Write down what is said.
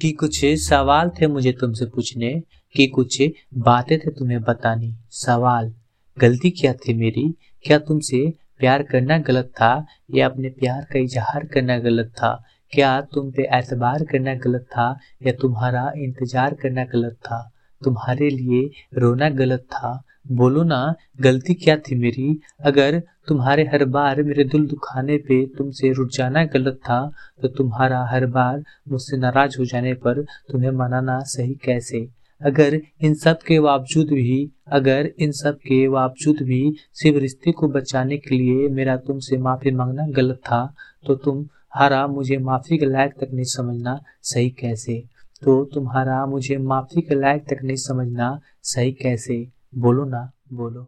कि कुछ सवाल थे मुझे तुमसे पूछने, कि कुछ बातें थे तुम्हें बतानी। सवाल, गलती क्या थी मेरी? क्या तुमसे प्यार करना गलत था? या अपने प्यार का इजहार करना गलत था? क्या तुम पे एतबार करना गलत था? या तुम्हारा इंतज़ार करना गलत था? तुम्हारे लिए रोना गलत था। बोलो ना, गलती क्या थी मेरी? अगर तुम्हारे हर बार मेरे दिल दुखाने पे तुमसे रुट जाना गलत था तो तुम्हारा हर बार मुझसे नाराज़ हो जाने पर तुम्हें मनाना सही कैसे? अगर इन सब के बावजूद भी, अगर इन सब के बावजूद भी सिर्फ़ रिश्ते को बचाने के लिए मेरा तुमसे माफ़ी मांगना गलत था तो तुम हारा मुझे माफ़ी के लायक तक नहीं समझना सही कैसे? तो तुम्हारा मुझे माफ़ी के लायक तक नहीं समझना। सही कैसे? बोलो ना बोलो।